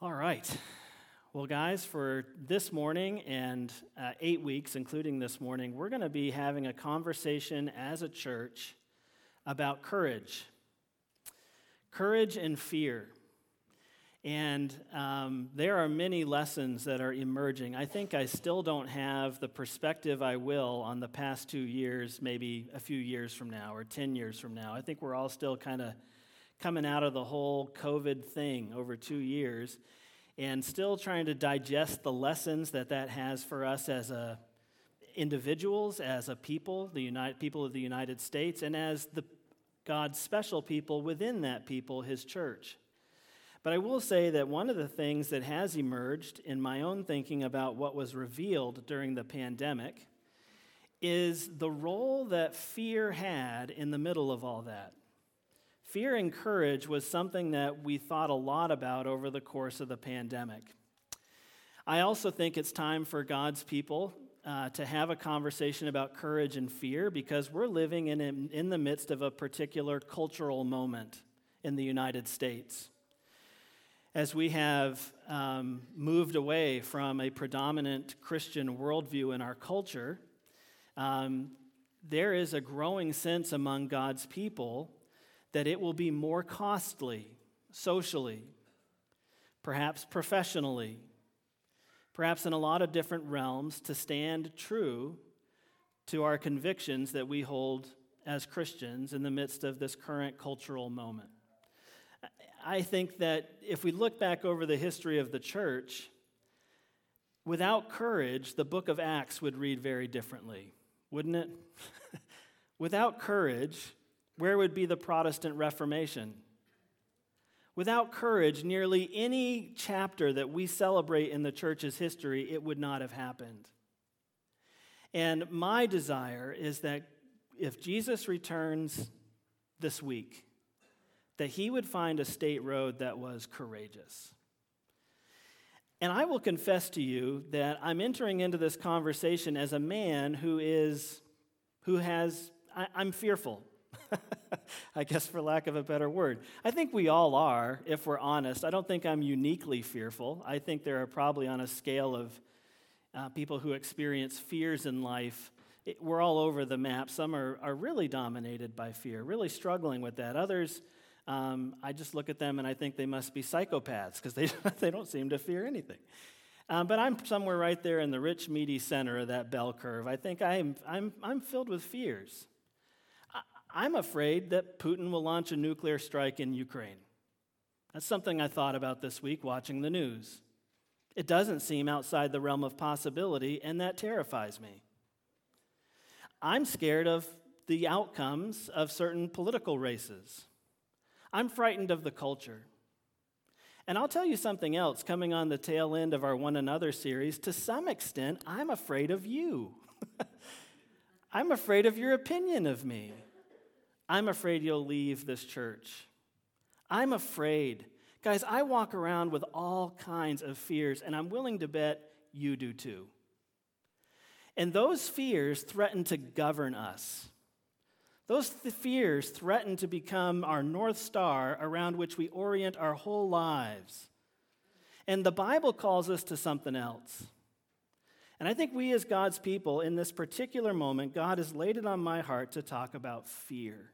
All right. Well, guys, for this morning and uh, eight weeks, including this morning, we're going to be having a conversation as a church about courage. Courage and fear. And um, there are many lessons that are emerging. I think I still don't have the perspective I will on the past two years, maybe a few years from now or 10 years from now. I think we're all still kind of coming out of the whole COVID thing over two years and still trying to digest the lessons that that has for us as a individuals, as a people, the United, people of the United States, and as the God's special people within that people, His church. But I will say that one of the things that has emerged in my own thinking about what was revealed during the pandemic is the role that fear had in the middle of all that. Fear and courage was something that we thought a lot about over the course of the pandemic. I also think it's time for God's people uh, to have a conversation about courage and fear because we're living in, in the midst of a particular cultural moment in the United States. As we have um, moved away from a predominant Christian worldview in our culture, um, there is a growing sense among God's people that it will be more costly socially, perhaps professionally, perhaps in a lot of different realms to stand true to our convictions that we hold as Christians in the midst of this current cultural moment. I think that if we look back over the history of the church, without courage, the book of Acts would read very differently, wouldn't it? without courage, where would be the Protestant Reformation? Without courage, nearly any chapter that we celebrate in the church's history, it would not have happened. And my desire is that if Jesus returns this week, that he would find a State Road that was courageous. And I will confess to you that I'm entering into this conversation as a man who is, who has, I, am fearful. I guess for lack of a better word. I think we all are, if we're honest. I don't think I'm uniquely fearful. I think there are probably on a scale of uh, people who experience fears in life. It, we're all over the map. Some are, are really dominated by fear, really struggling with that. Others, um, I just look at them and I think they must be psychopaths because they, they don't seem to fear anything. Um, but I'm somewhere right there in the rich, meaty center of that bell curve. I think I'm, I'm, I'm filled with fears. I'm afraid that Putin will launch a nuclear strike in Ukraine. That's something I thought about this week watching the news. It doesn't seem outside the realm of possibility, and that terrifies me. I'm scared of the outcomes of certain political races. I'm frightened of the culture. And I'll tell you something else coming on the tail end of our One Another series. To some extent, I'm afraid of you. I'm afraid of your opinion of me. I'm afraid you'll leave this church. I'm afraid. Guys, I walk around with all kinds of fears, and I'm willing to bet you do too. And those fears threaten to govern us. Those th- fears threaten to become our North Star around which we orient our whole lives. And the Bible calls us to something else. And I think we, as God's people, in this particular moment, God has laid it on my heart to talk about fear.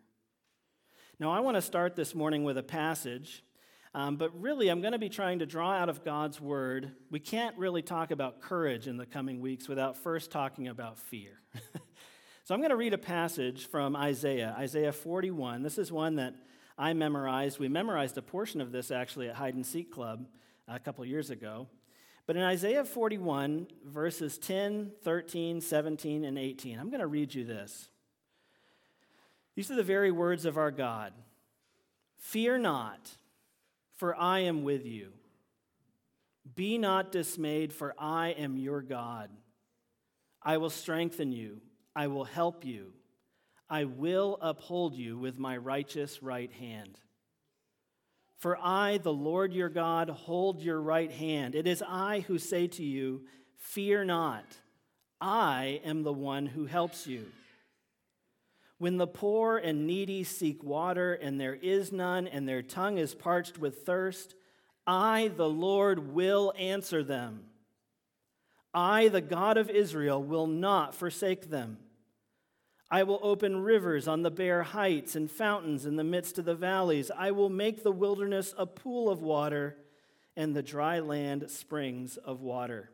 Now, I want to start this morning with a passage, um, but really, I'm going to be trying to draw out of God's word. We can't really talk about courage in the coming weeks without first talking about fear. so, I'm going to read a passage from Isaiah, Isaiah 41. This is one that I memorized. We memorized a portion of this actually at Hide and Seek Club a couple years ago. But in Isaiah 41, verses 10, 13, 17, and 18, I'm going to read you this. These are the very words of our God Fear not, for I am with you. Be not dismayed, for I am your God. I will strengthen you, I will help you, I will uphold you with my righteous right hand. For I, the Lord your God, hold your right hand. It is I who say to you, Fear not, I am the one who helps you. When the poor and needy seek water, and there is none, and their tongue is parched with thirst, I, the Lord, will answer them. I, the God of Israel, will not forsake them. I will open rivers on the bare heights and fountains in the midst of the valleys. I will make the wilderness a pool of water and the dry land springs of water.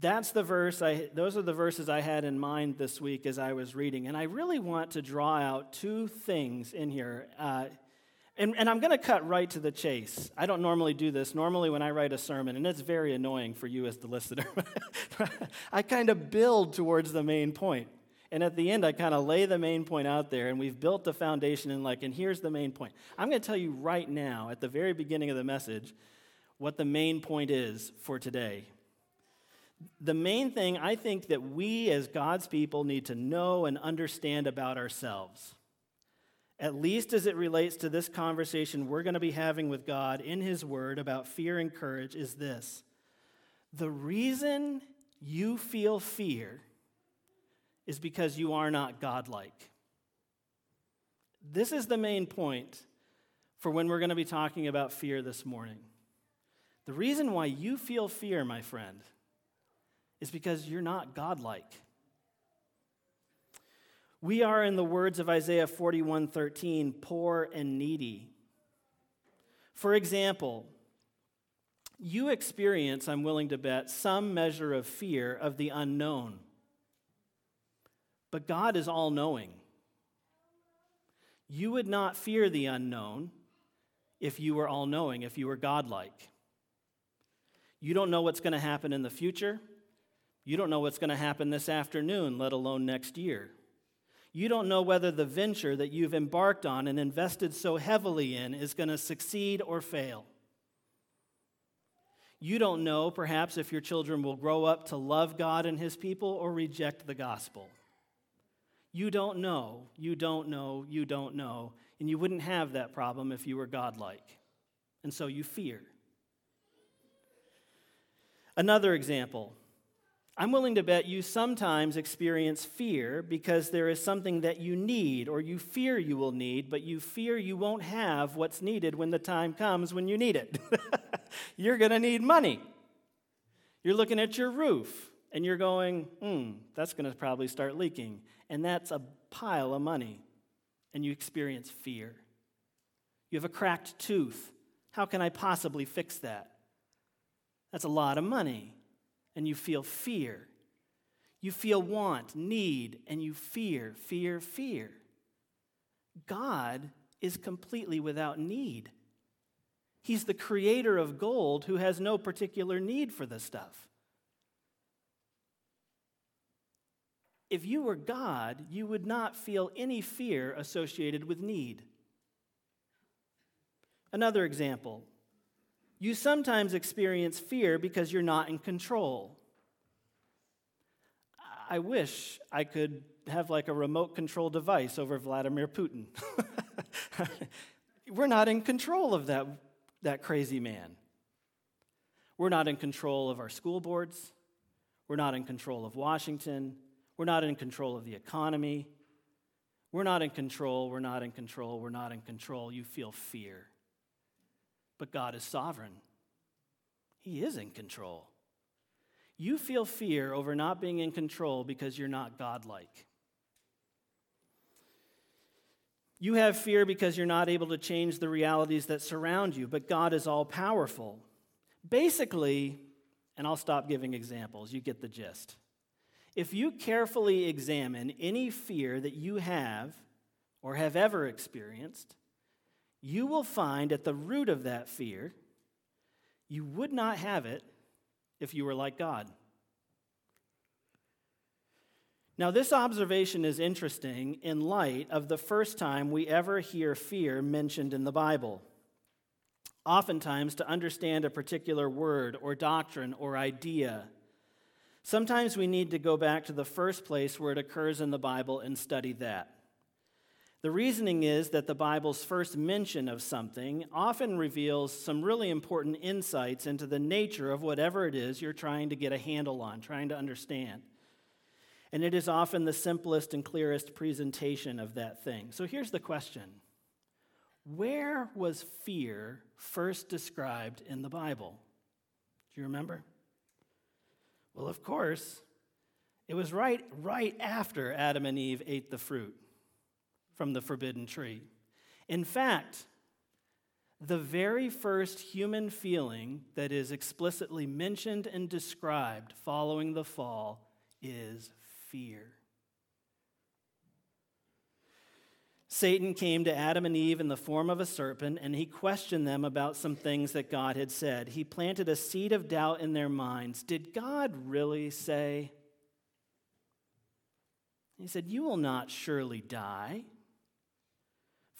That's the verse I those are the verses I had in mind this week as I was reading. And I really want to draw out two things in here. Uh, and, and, I'm going to cut right to the chase. I don't normally do this. Normally, when I write a sermon, and it's very annoying for you as the listener, I kind of build towards the main point. And at the end, I kind of lay the main point out there, and we've built the foundation, and like, and here's the main point. I'm going to tell you right now, at the very beginning of the message, what the main point is for today. The main thing I think that we as God's people need to know and understand about ourselves at least as it relates to this conversation we're going to be having with God in His Word about fear and courage, is this the reason you feel fear is because you are not godlike. This is the main point for when we're going to be talking about fear this morning. The reason why you feel fear, my friend, is because you're not godlike. We are, in the words of Isaiah 41 13, poor and needy. For example, you experience, I'm willing to bet, some measure of fear of the unknown. But God is all knowing. You would not fear the unknown if you were all knowing, if you were godlike. You don't know what's going to happen in the future. You don't know what's going to happen this afternoon, let alone next year. You don't know whether the venture that you've embarked on and invested so heavily in is going to succeed or fail. You don't know, perhaps, if your children will grow up to love God and His people or reject the gospel. You don't know, you don't know, you don't know, and you wouldn't have that problem if you were godlike. And so you fear. Another example I'm willing to bet you sometimes experience fear because there is something that you need or you fear you will need, but you fear you won't have what's needed when the time comes when you need it. you're going to need money. You're looking at your roof and you're going, hmm, that's going to probably start leaking. And that's a pile of money. And you experience fear. You have a cracked tooth. How can I possibly fix that? That's a lot of money and you feel fear. You feel want, need, and you fear, fear, fear. God is completely without need. He's the creator of gold who has no particular need for the stuff. If you were God, you would not feel any fear associated with need. Another example you sometimes experience fear because you're not in control. I wish I could have like a remote control device over Vladimir Putin. We're not in control of that, that crazy man. We're not in control of our school boards. We're not in control of Washington. We're not in control of the economy. We're not in control. We're not in control. We're not in control. You feel fear but God is sovereign. He is in control. You feel fear over not being in control because you're not godlike. You have fear because you're not able to change the realities that surround you, but God is all powerful. Basically, and I'll stop giving examples, you get the gist. If you carefully examine any fear that you have or have ever experienced, you will find at the root of that fear, you would not have it if you were like God. Now, this observation is interesting in light of the first time we ever hear fear mentioned in the Bible. Oftentimes, to understand a particular word or doctrine or idea, sometimes we need to go back to the first place where it occurs in the Bible and study that. The reasoning is that the Bible's first mention of something often reveals some really important insights into the nature of whatever it is you're trying to get a handle on, trying to understand. And it is often the simplest and clearest presentation of that thing. So here's the question Where was fear first described in the Bible? Do you remember? Well, of course, it was right, right after Adam and Eve ate the fruit from the forbidden tree. In fact, the very first human feeling that is explicitly mentioned and described following the fall is fear. Satan came to Adam and Eve in the form of a serpent, and he questioned them about some things that God had said. He planted a seed of doubt in their minds. Did God really say? He said, You will not surely die.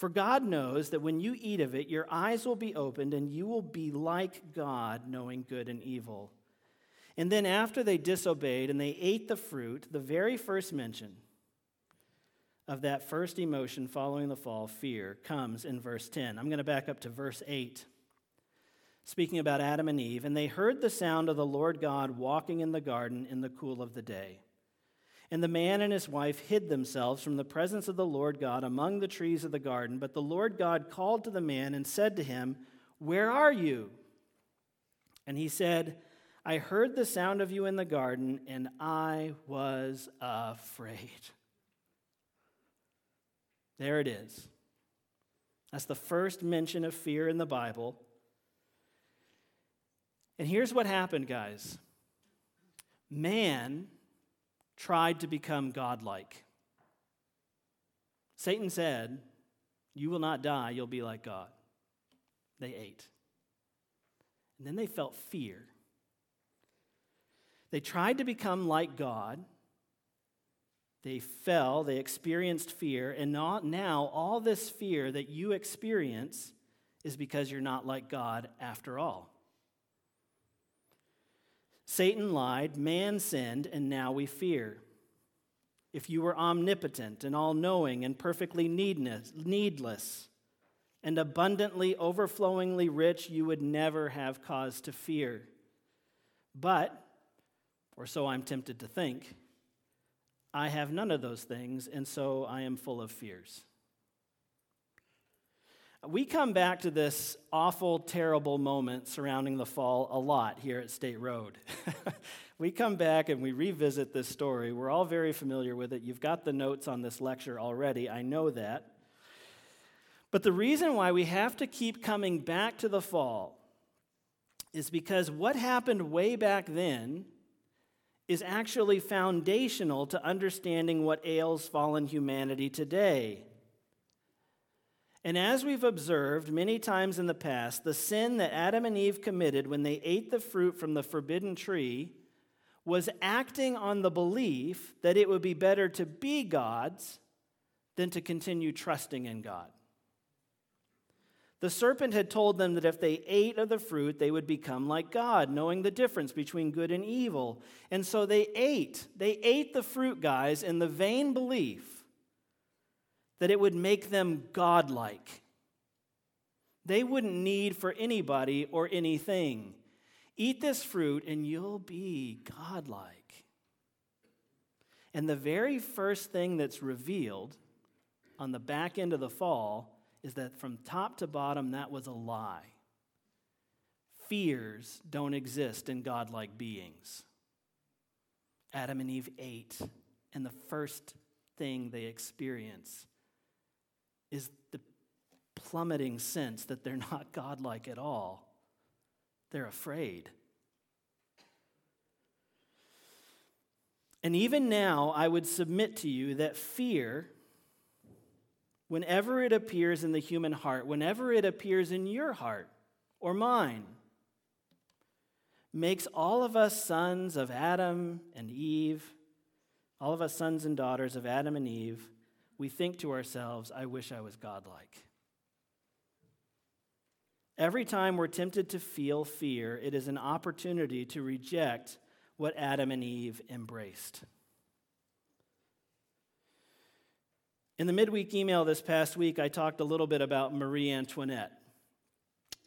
For God knows that when you eat of it, your eyes will be opened, and you will be like God, knowing good and evil. And then, after they disobeyed and they ate the fruit, the very first mention, of that first emotion following the fall, fear, comes in verse 10. I'm going to back up to verse 8. Speaking about Adam and Eve, and they heard the sound of the Lord God walking in the garden in the cool of the day. And the man and his wife hid themselves from the presence of the Lord God among the trees of the garden. But the Lord God called to the man and said to him, Where are you? And he said, I heard the sound of you in the garden, and I was afraid. There it is. That's the first mention of fear in the Bible. And here's what happened, guys man tried to become godlike. Satan said, You will not die, you'll be like God. They ate. And then they felt fear. They tried to become like God. They fell, they experienced fear, and now all this fear that you experience is because you're not like God after all. Satan lied, man sinned, and now we fear. If you were omnipotent and all knowing and perfectly needless and abundantly, overflowingly rich, you would never have cause to fear. But, or so I'm tempted to think, I have none of those things, and so I am full of fears. We come back to this awful, terrible moment surrounding the fall a lot here at State Road. we come back and we revisit this story. We're all very familiar with it. You've got the notes on this lecture already, I know that. But the reason why we have to keep coming back to the fall is because what happened way back then is actually foundational to understanding what ails fallen humanity today. And as we've observed many times in the past, the sin that Adam and Eve committed when they ate the fruit from the forbidden tree was acting on the belief that it would be better to be God's than to continue trusting in God. The serpent had told them that if they ate of the fruit, they would become like God, knowing the difference between good and evil. And so they ate. They ate the fruit, guys, in the vain belief that it would make them godlike. They wouldn't need for anybody or anything. Eat this fruit and you'll be godlike. And the very first thing that's revealed on the back end of the fall is that from top to bottom, that was a lie. Fears don't exist in godlike beings. Adam and Eve ate, and the first thing they experience is the plummeting sense that they're not godlike at all. They're afraid. And even now, I would submit to you that fear whenever it appears in the human heart, whenever it appears in your heart or mine, makes all of us sons of Adam and Eve, all of us sons and daughters of Adam and Eve, we think to ourselves, I wish I was godlike. Every time we're tempted to feel fear, it is an opportunity to reject what Adam and Eve embraced. In the midweek email this past week, I talked a little bit about Marie Antoinette.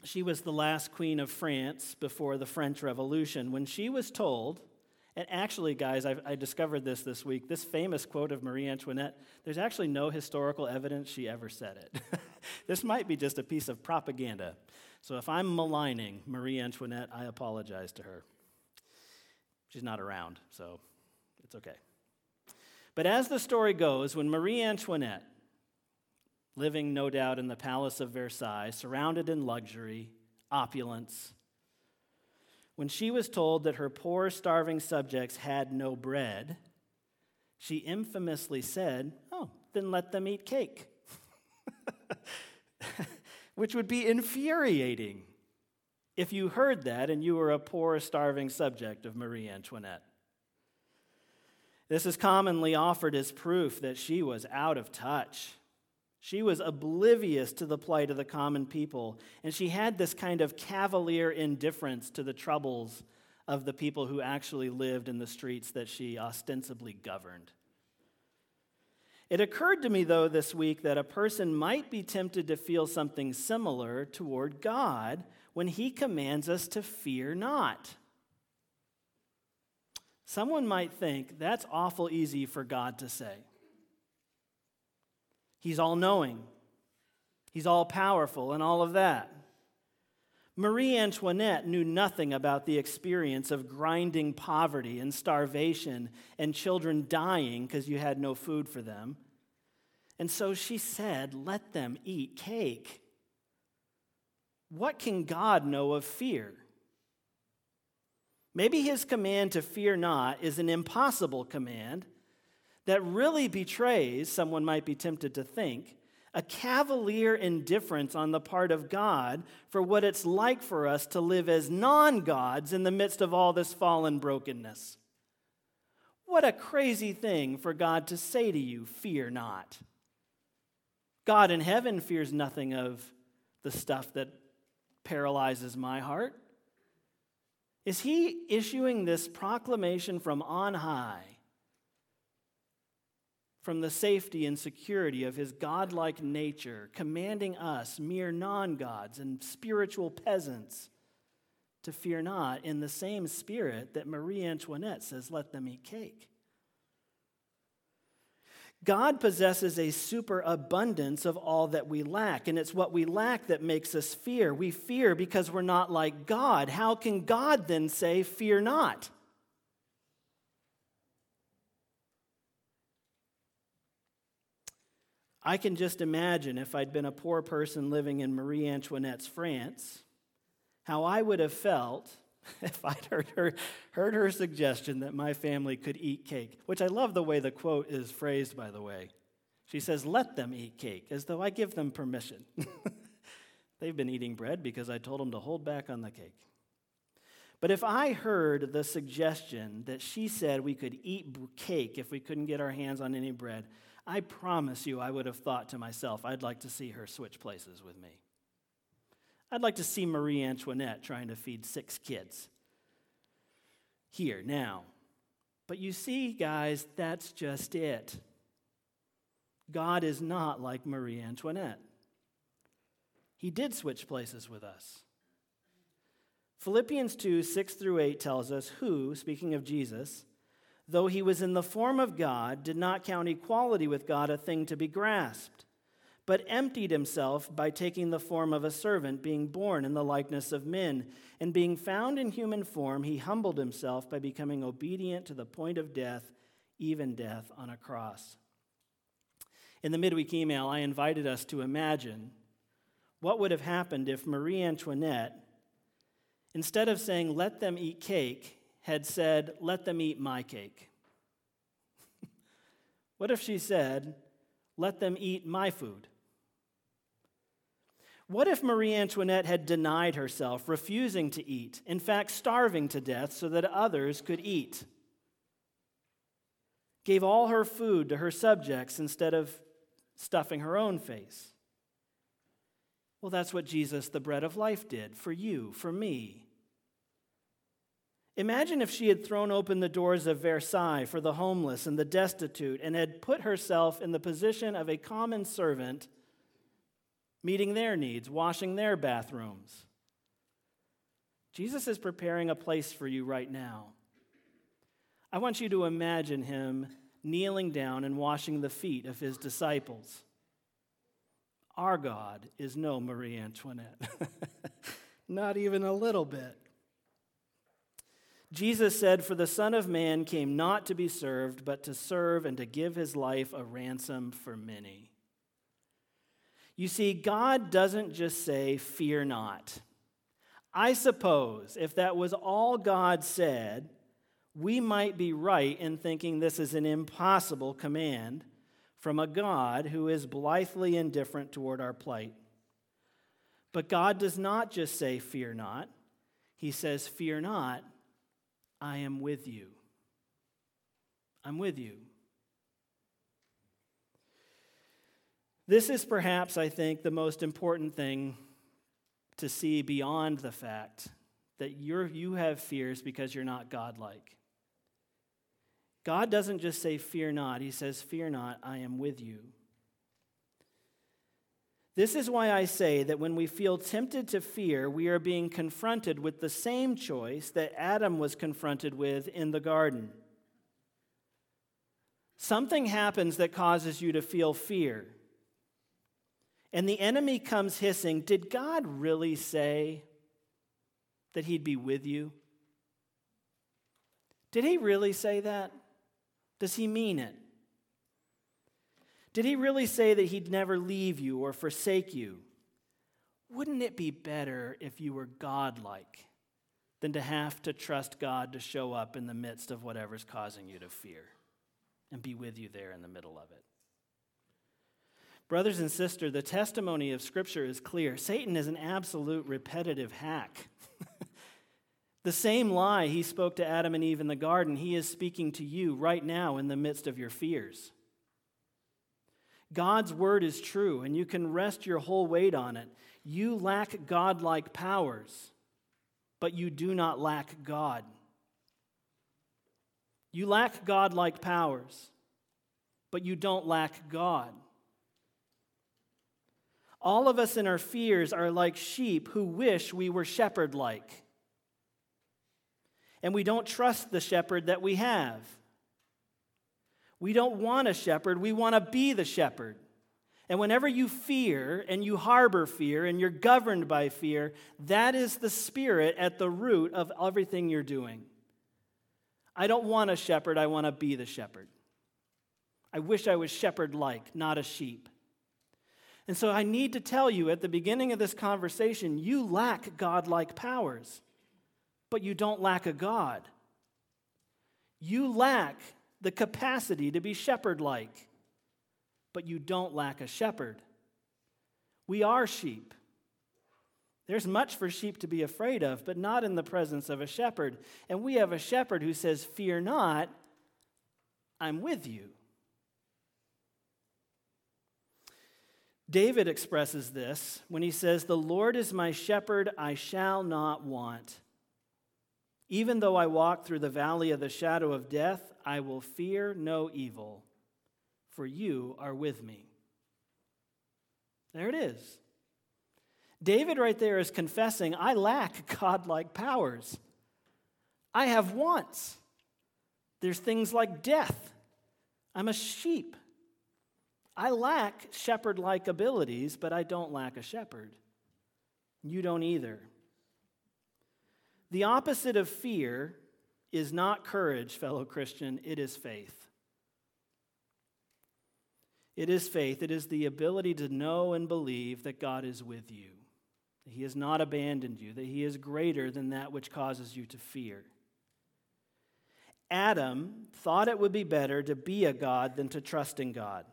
She was the last queen of France before the French Revolution. When she was told, and actually, guys, I've, i discovered this this week, this famous quote of Marie Antoinette, there's actually no historical evidence she ever said it. this might be just a piece of propaganda. So if I'm maligning Marie Antoinette, I apologize to her. She's not around, so it's okay. But as the story goes, when Marie Antoinette, living no doubt in the palace of Versailles, surrounded in luxury, opulence, when she was told that her poor, starving subjects had no bread, she infamously said, Oh, then let them eat cake. Which would be infuriating if you heard that and you were a poor, starving subject of Marie Antoinette. This is commonly offered as proof that she was out of touch. She was oblivious to the plight of the common people, and she had this kind of cavalier indifference to the troubles of the people who actually lived in the streets that she ostensibly governed. It occurred to me, though, this week that a person might be tempted to feel something similar toward God when he commands us to fear not. Someone might think that's awful easy for God to say. He's all knowing, He's all powerful, and all of that. Marie Antoinette knew nothing about the experience of grinding poverty and starvation and children dying because you had no food for them. And so she said, Let them eat cake. What can God know of fear? Maybe his command to fear not is an impossible command that really betrays, someone might be tempted to think, a cavalier indifference on the part of God for what it's like for us to live as non gods in the midst of all this fallen brokenness. What a crazy thing for God to say to you, fear not. God in heaven fears nothing of the stuff that paralyzes my heart. Is he issuing this proclamation from on high, from the safety and security of his godlike nature, commanding us, mere non gods and spiritual peasants, to fear not in the same spirit that Marie Antoinette says, let them eat cake? God possesses a superabundance of all that we lack, and it's what we lack that makes us fear. We fear because we're not like God. How can God then say, Fear not? I can just imagine if I'd been a poor person living in Marie Antoinette's France, how I would have felt if I'd heard her, heard her suggestion that my family could eat cake, which I love the way the quote is phrased, by the way. She says, Let them eat cake, as though I give them permission. They've been eating bread because I told them to hold back on the cake. But if I heard the suggestion that she said we could eat cake if we couldn't get our hands on any bread, I promise you I would have thought to myself, I'd like to see her switch places with me. I'd like to see Marie Antoinette trying to feed six kids. Here, now. But you see, guys, that's just it. God is not like Marie Antoinette. He did switch places with us. Philippians 2 6 through 8 tells us who, speaking of Jesus, though he was in the form of God, did not count equality with God a thing to be grasped but emptied himself by taking the form of a servant, being born in the likeness of men. And being found in human form, he humbled himself by becoming obedient to the point of death, even death on a cross. In the midweek email, I invited us to imagine what would have happened if Marie Antoinette, instead of saying, let them eat cake, had said, let them eat my cake. what if she said, let them eat my food? What if Marie Antoinette had denied herself, refusing to eat, in fact, starving to death so that others could eat? Gave all her food to her subjects instead of stuffing her own face. Well, that's what Jesus, the bread of life, did for you, for me. Imagine if she had thrown open the doors of Versailles for the homeless and the destitute and had put herself in the position of a common servant meeting their needs, washing their bathrooms. Jesus is preparing a place for you right now. I want you to imagine him kneeling down and washing the feet of his disciples. Our God is no Marie Antoinette. Not even a little bit. Jesus said, For the Son of Man came not to be served, but to serve and to give his life a ransom for many. You see, God doesn't just say, Fear not. I suppose if that was all God said, we might be right in thinking this is an impossible command from a God who is blithely indifferent toward our plight. But God does not just say, Fear not. He says, Fear not, I am with you. I'm with you. This is perhaps, I think, the most important thing to see beyond the fact that you're, you have fears because you're not godlike. God doesn't just say, Fear not. He says, Fear not, I am with you. This is why I say that when we feel tempted to fear, we are being confronted with the same choice that Adam was confronted with in the garden. Something happens that causes you to feel fear. And the enemy comes hissing, Did God really say that he'd be with you? Did he really say that? Does he mean it? Did he really say that he'd never leave you or forsake you? Wouldn't it be better if you were godlike than to have to trust God to show up in the midst of whatever's causing you to fear and be with you there in the middle of it? Brothers and sisters, the testimony of Scripture is clear. Satan is an absolute repetitive hack. the same lie he spoke to Adam and Eve in the garden, he is speaking to you right now in the midst of your fears. God's word is true, and you can rest your whole weight on it. You lack godlike powers, but you do not lack God. You lack godlike powers, but you don't lack God. All of us in our fears are like sheep who wish we were shepherd like. And we don't trust the shepherd that we have. We don't want a shepherd, we want to be the shepherd. And whenever you fear and you harbor fear and you're governed by fear, that is the spirit at the root of everything you're doing. I don't want a shepherd, I want to be the shepherd. I wish I was shepherd like, not a sheep. And so I need to tell you at the beginning of this conversation you lack godlike powers, but you don't lack a God. You lack the capacity to be shepherd like, but you don't lack a shepherd. We are sheep. There's much for sheep to be afraid of, but not in the presence of a shepherd. And we have a shepherd who says, Fear not, I'm with you. David expresses this when he says, The Lord is my shepherd, I shall not want. Even though I walk through the valley of the shadow of death, I will fear no evil, for you are with me. There it is. David, right there, is confessing, I lack godlike powers. I have wants. There's things like death. I'm a sheep. I lack shepherd like abilities, but I don't lack a shepherd. You don't either. The opposite of fear is not courage, fellow Christian, it is faith. It is faith. It is the ability to know and believe that God is with you, that He has not abandoned you, that He is greater than that which causes you to fear. Adam thought it would be better to be a God than to trust in God.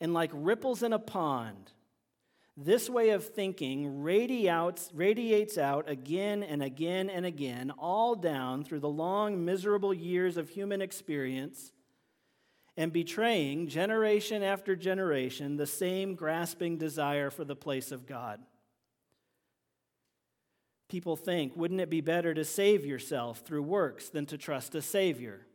And like ripples in a pond, this way of thinking radiates, radiates out again and again and again, all down through the long, miserable years of human experience, and betraying generation after generation the same grasping desire for the place of God. People think, wouldn't it be better to save yourself through works than to trust a Savior?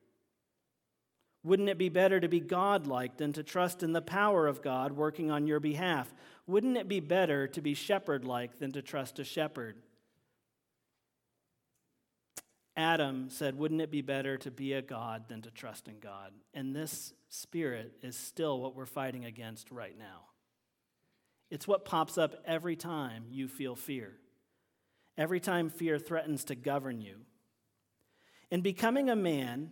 Wouldn't it be better to be godlike than to trust in the power of God working on your behalf? Wouldn't it be better to be shepherd like than to trust a shepherd? Adam said, Wouldn't it be better to be a God than to trust in God? And this spirit is still what we're fighting against right now. It's what pops up every time you feel fear, every time fear threatens to govern you. In becoming a man,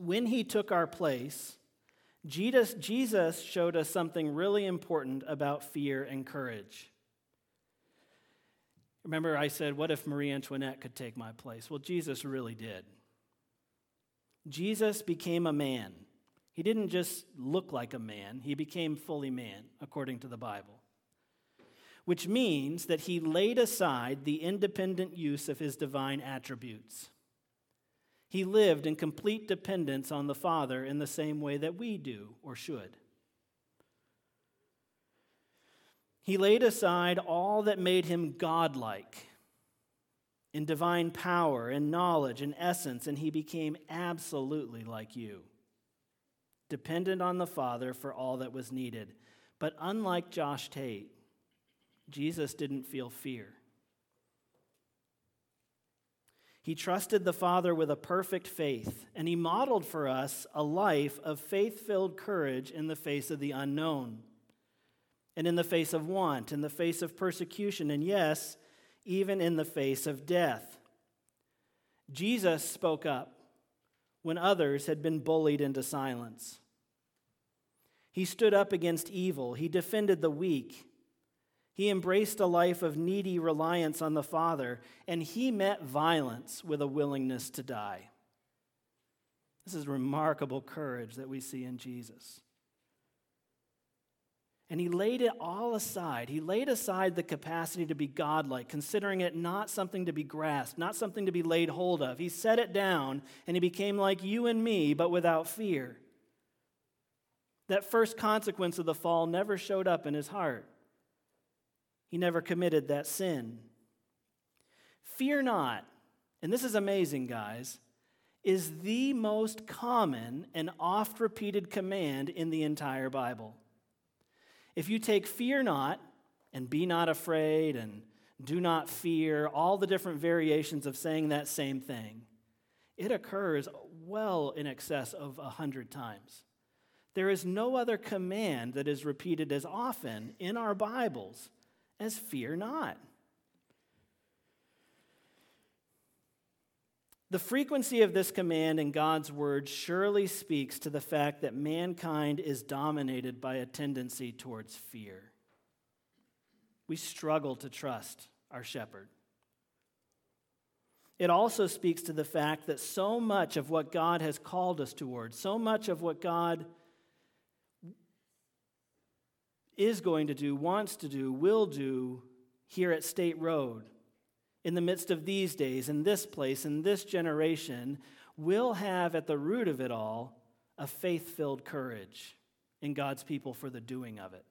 when he took our place, Jesus, Jesus showed us something really important about fear and courage. Remember, I said, What if Marie Antoinette could take my place? Well, Jesus really did. Jesus became a man. He didn't just look like a man, he became fully man, according to the Bible. Which means that he laid aside the independent use of his divine attributes. He lived in complete dependence on the Father in the same way that we do or should. He laid aside all that made him godlike in divine power and knowledge and essence, and he became absolutely like you, dependent on the Father for all that was needed. But unlike Josh Tate, Jesus didn't feel fear. He trusted the Father with a perfect faith, and he modeled for us a life of faith filled courage in the face of the unknown, and in the face of want, in the face of persecution, and yes, even in the face of death. Jesus spoke up when others had been bullied into silence. He stood up against evil, he defended the weak, he embraced a life of needy reliance on the Father, and he met violence with a willingness to die. This is remarkable courage that we see in Jesus. And he laid it all aside. He laid aside the capacity to be godlike, considering it not something to be grasped, not something to be laid hold of. He set it down and he became like you and me, but without fear. That first consequence of the fall never showed up in his heart. He never committed that sin. Fear not, and this is amazing, guys, is the most common and oft repeated command in the entire Bible. If you take fear not and be not afraid and do not fear, all the different variations of saying that same thing, it occurs well in excess of a hundred times. There is no other command that is repeated as often in our Bibles as fear not. The frequency of this command in God's word surely speaks to the fact that mankind is dominated by a tendency towards fear. We struggle to trust our shepherd. It also speaks to the fact that so much of what God has called us towards, so much of what God is going to do, wants to do, will do here at State Road, in the midst of these days, in this place, in this generation, will have at the root of it all a faith filled courage in God's people for the doing of it.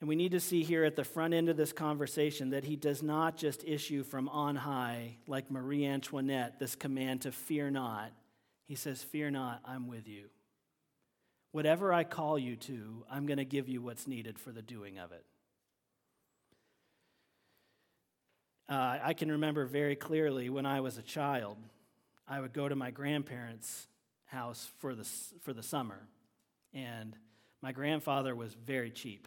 And we need to see here at the front end of this conversation that he does not just issue from on high, like Marie Antoinette, this command to fear not. He says, Fear not, I'm with you. Whatever I call you to, I'm going to give you what's needed for the doing of it. Uh, I can remember very clearly when I was a child, I would go to my grandparents' house for the, for the summer. And my grandfather was very cheap,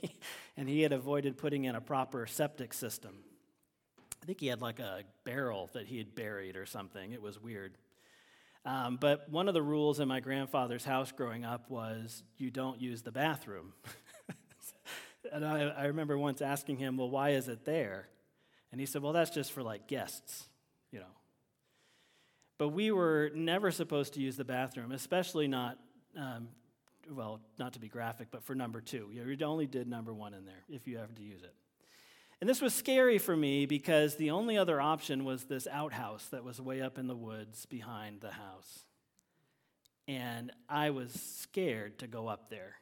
and he had avoided putting in a proper septic system. I think he had like a barrel that he had buried or something. It was weird. Um, but one of the rules in my grandfather's house growing up was you don't use the bathroom. and I, I remember once asking him, Well, why is it there? And he said, Well, that's just for like guests, you know. But we were never supposed to use the bathroom, especially not, um, well, not to be graphic, but for number two. You only did number one in there if you ever to use it. And this was scary for me because the only other option was this outhouse that was way up in the woods behind the house. And I was scared to go up there.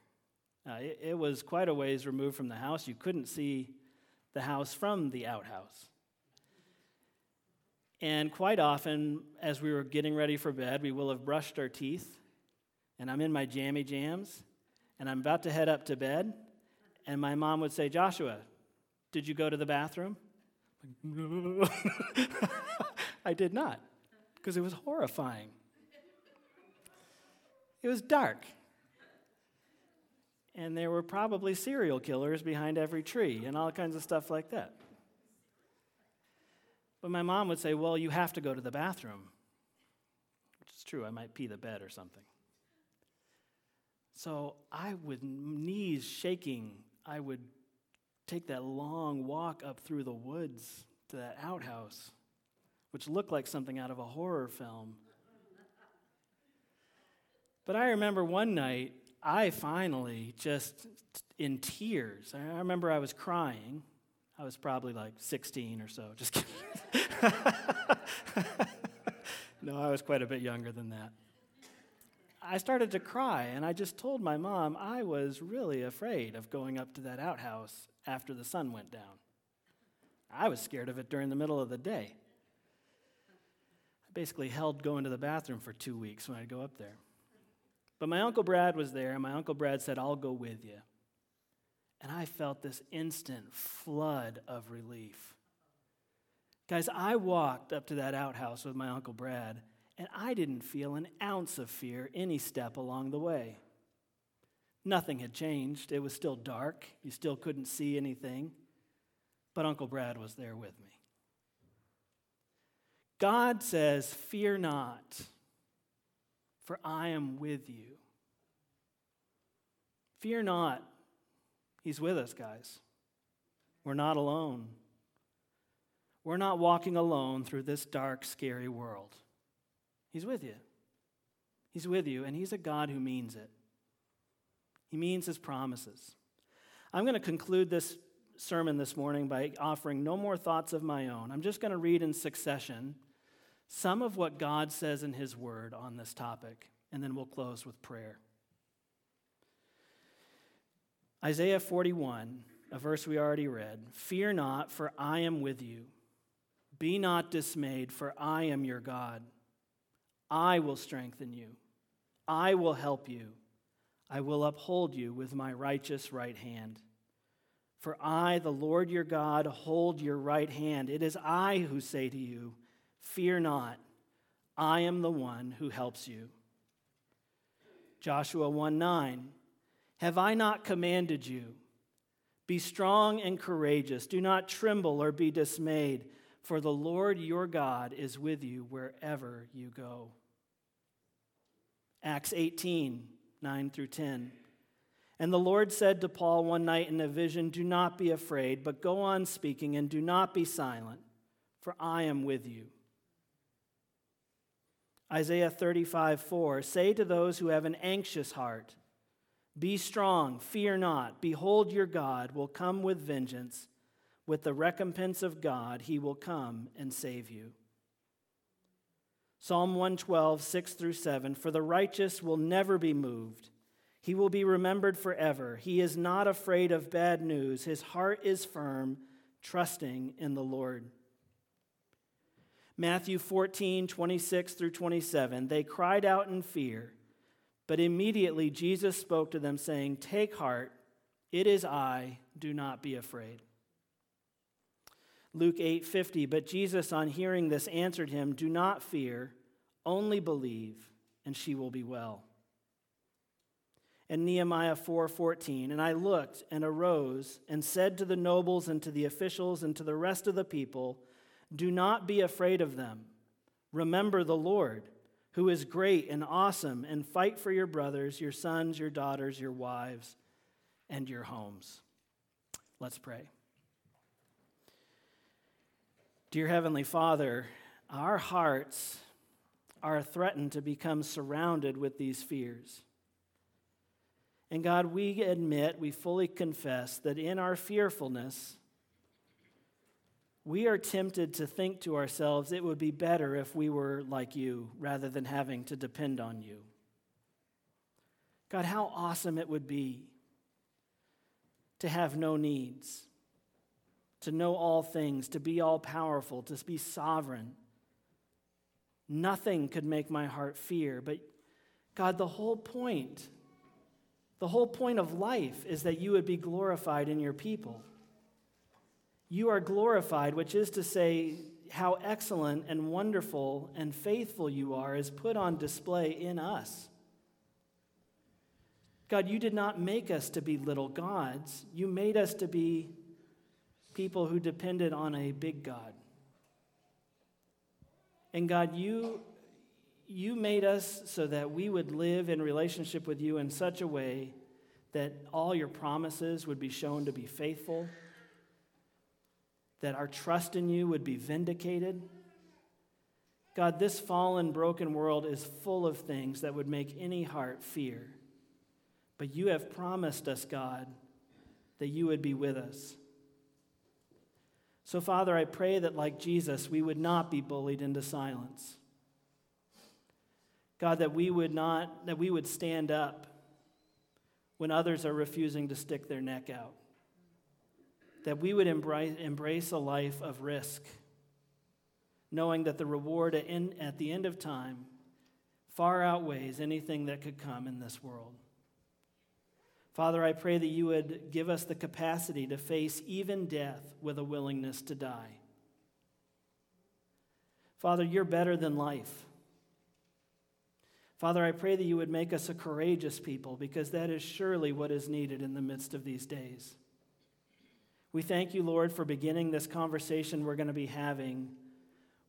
Uh, it, it was quite a ways removed from the house. You couldn't see the house from the outhouse. And quite often, as we were getting ready for bed, we will have brushed our teeth, and I'm in my jammy jams, and I'm about to head up to bed, and my mom would say, Joshua, did you go to the bathroom? I did not, because it was horrifying. It was dark. And there were probably serial killers behind every tree and all kinds of stuff like that. But my mom would say, Well, you have to go to the bathroom. Which is true, I might pee the bed or something. So I, with knees shaking, I would take that long walk up through the woods to that outhouse, which looked like something out of a horror film. But I remember one night, I finally just in tears. I remember I was crying. I was probably like 16 or so. Just kidding. no, I was quite a bit younger than that. I started to cry, and I just told my mom I was really afraid of going up to that outhouse after the sun went down. I was scared of it during the middle of the day. I basically held going to the bathroom for two weeks when I'd go up there. But my Uncle Brad was there, and my Uncle Brad said, I'll go with you. And I felt this instant flood of relief. Guys, I walked up to that outhouse with my Uncle Brad and I didn't feel an ounce of fear any step along the way. Nothing had changed. It was still dark. You still couldn't see anything. But Uncle Brad was there with me. God says, Fear not, for I am with you. Fear not. He's with us, guys. We're not alone. We're not walking alone through this dark, scary world. He's with you. He's with you, and He's a God who means it. He means His promises. I'm going to conclude this sermon this morning by offering no more thoughts of my own. I'm just going to read in succession some of what God says in His Word on this topic, and then we'll close with prayer. Isaiah 41, a verse we already read Fear not, for I am with you. Be not dismayed, for I am your God. I will strengthen you. I will help you. I will uphold you with my righteous right hand. For I, the Lord your God, hold your right hand. It is I who say to you, Fear not, I am the one who helps you. Joshua 1 9, Have I not commanded you? Be strong and courageous. Do not tremble or be dismayed for the Lord your God is with you wherever you go. Acts 18, 9 through 10. And the Lord said to Paul one night in a vision, Do not be afraid, but go on speaking and do not be silent, for I am with you. Isaiah 35, 4. Say to those who have an anxious heart, Be strong, fear not. Behold, your God will come with vengeance with the recompense of God, he will come and save you. Psalm 112, 6 through 7 For the righteous will never be moved. He will be remembered forever. He is not afraid of bad news. His heart is firm, trusting in the Lord. Matthew 14, 26 through 27. They cried out in fear, but immediately Jesus spoke to them, saying, Take heart, it is I, do not be afraid. Luke 8:50 But Jesus on hearing this answered him Do not fear only believe and she will be well. And Nehemiah 4:14 And I looked and arose and said to the nobles and to the officials and to the rest of the people Do not be afraid of them. Remember the Lord who is great and awesome and fight for your brothers your sons your daughters your wives and your homes. Let's pray Dear Heavenly Father, our hearts are threatened to become surrounded with these fears. And God, we admit, we fully confess that in our fearfulness, we are tempted to think to ourselves it would be better if we were like you rather than having to depend on you. God, how awesome it would be to have no needs to know all things, to be all powerful, to be sovereign. Nothing could make my heart fear. But God, the whole point, the whole point of life is that you would be glorified in your people. You are glorified, which is to say, how excellent and wonderful and faithful you are is put on display in us. God, you did not make us to be little gods. You made us to be people who depended on a big God. And God, you, you made us so that we would live in relationship with you in such a way that all your promises would be shown to be faithful, that our trust in you would be vindicated. God, this fallen, broken world is full of things that would make any heart fear. But you have promised us, God, that you would be with us. So, Father, I pray that like Jesus, we would not be bullied into silence. God, that we would not, that we would stand up when others are refusing to stick their neck out. That we would embrace, a life of risk, knowing that the reward at the end of time far outweighs anything that could come in this world. Father, I pray that you would give us the capacity to face even death with a willingness to die. Father, you're better than life. Father, I pray that you would make us a courageous people because that is surely what is needed in the midst of these days. We thank you, Lord, for beginning this conversation we're going to be having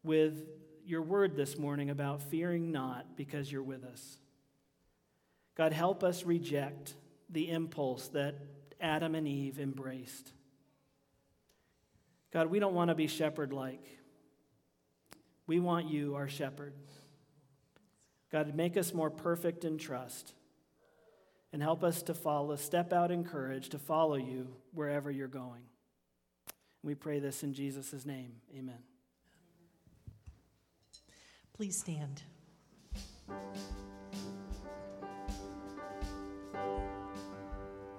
with your word this morning about fearing not because you're with us. God, help us reject the impulse that Adam and Eve embraced. God, we don't want to be shepherd like. We want you, our shepherd. God, make us more perfect in trust and help us to follow, step out in courage to follow you wherever you're going. We pray this in Jesus' name. Amen. Please stand.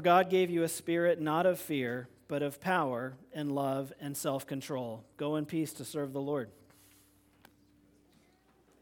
For God gave you a spirit not of fear, but of power and love and self control. Go in peace to serve the Lord.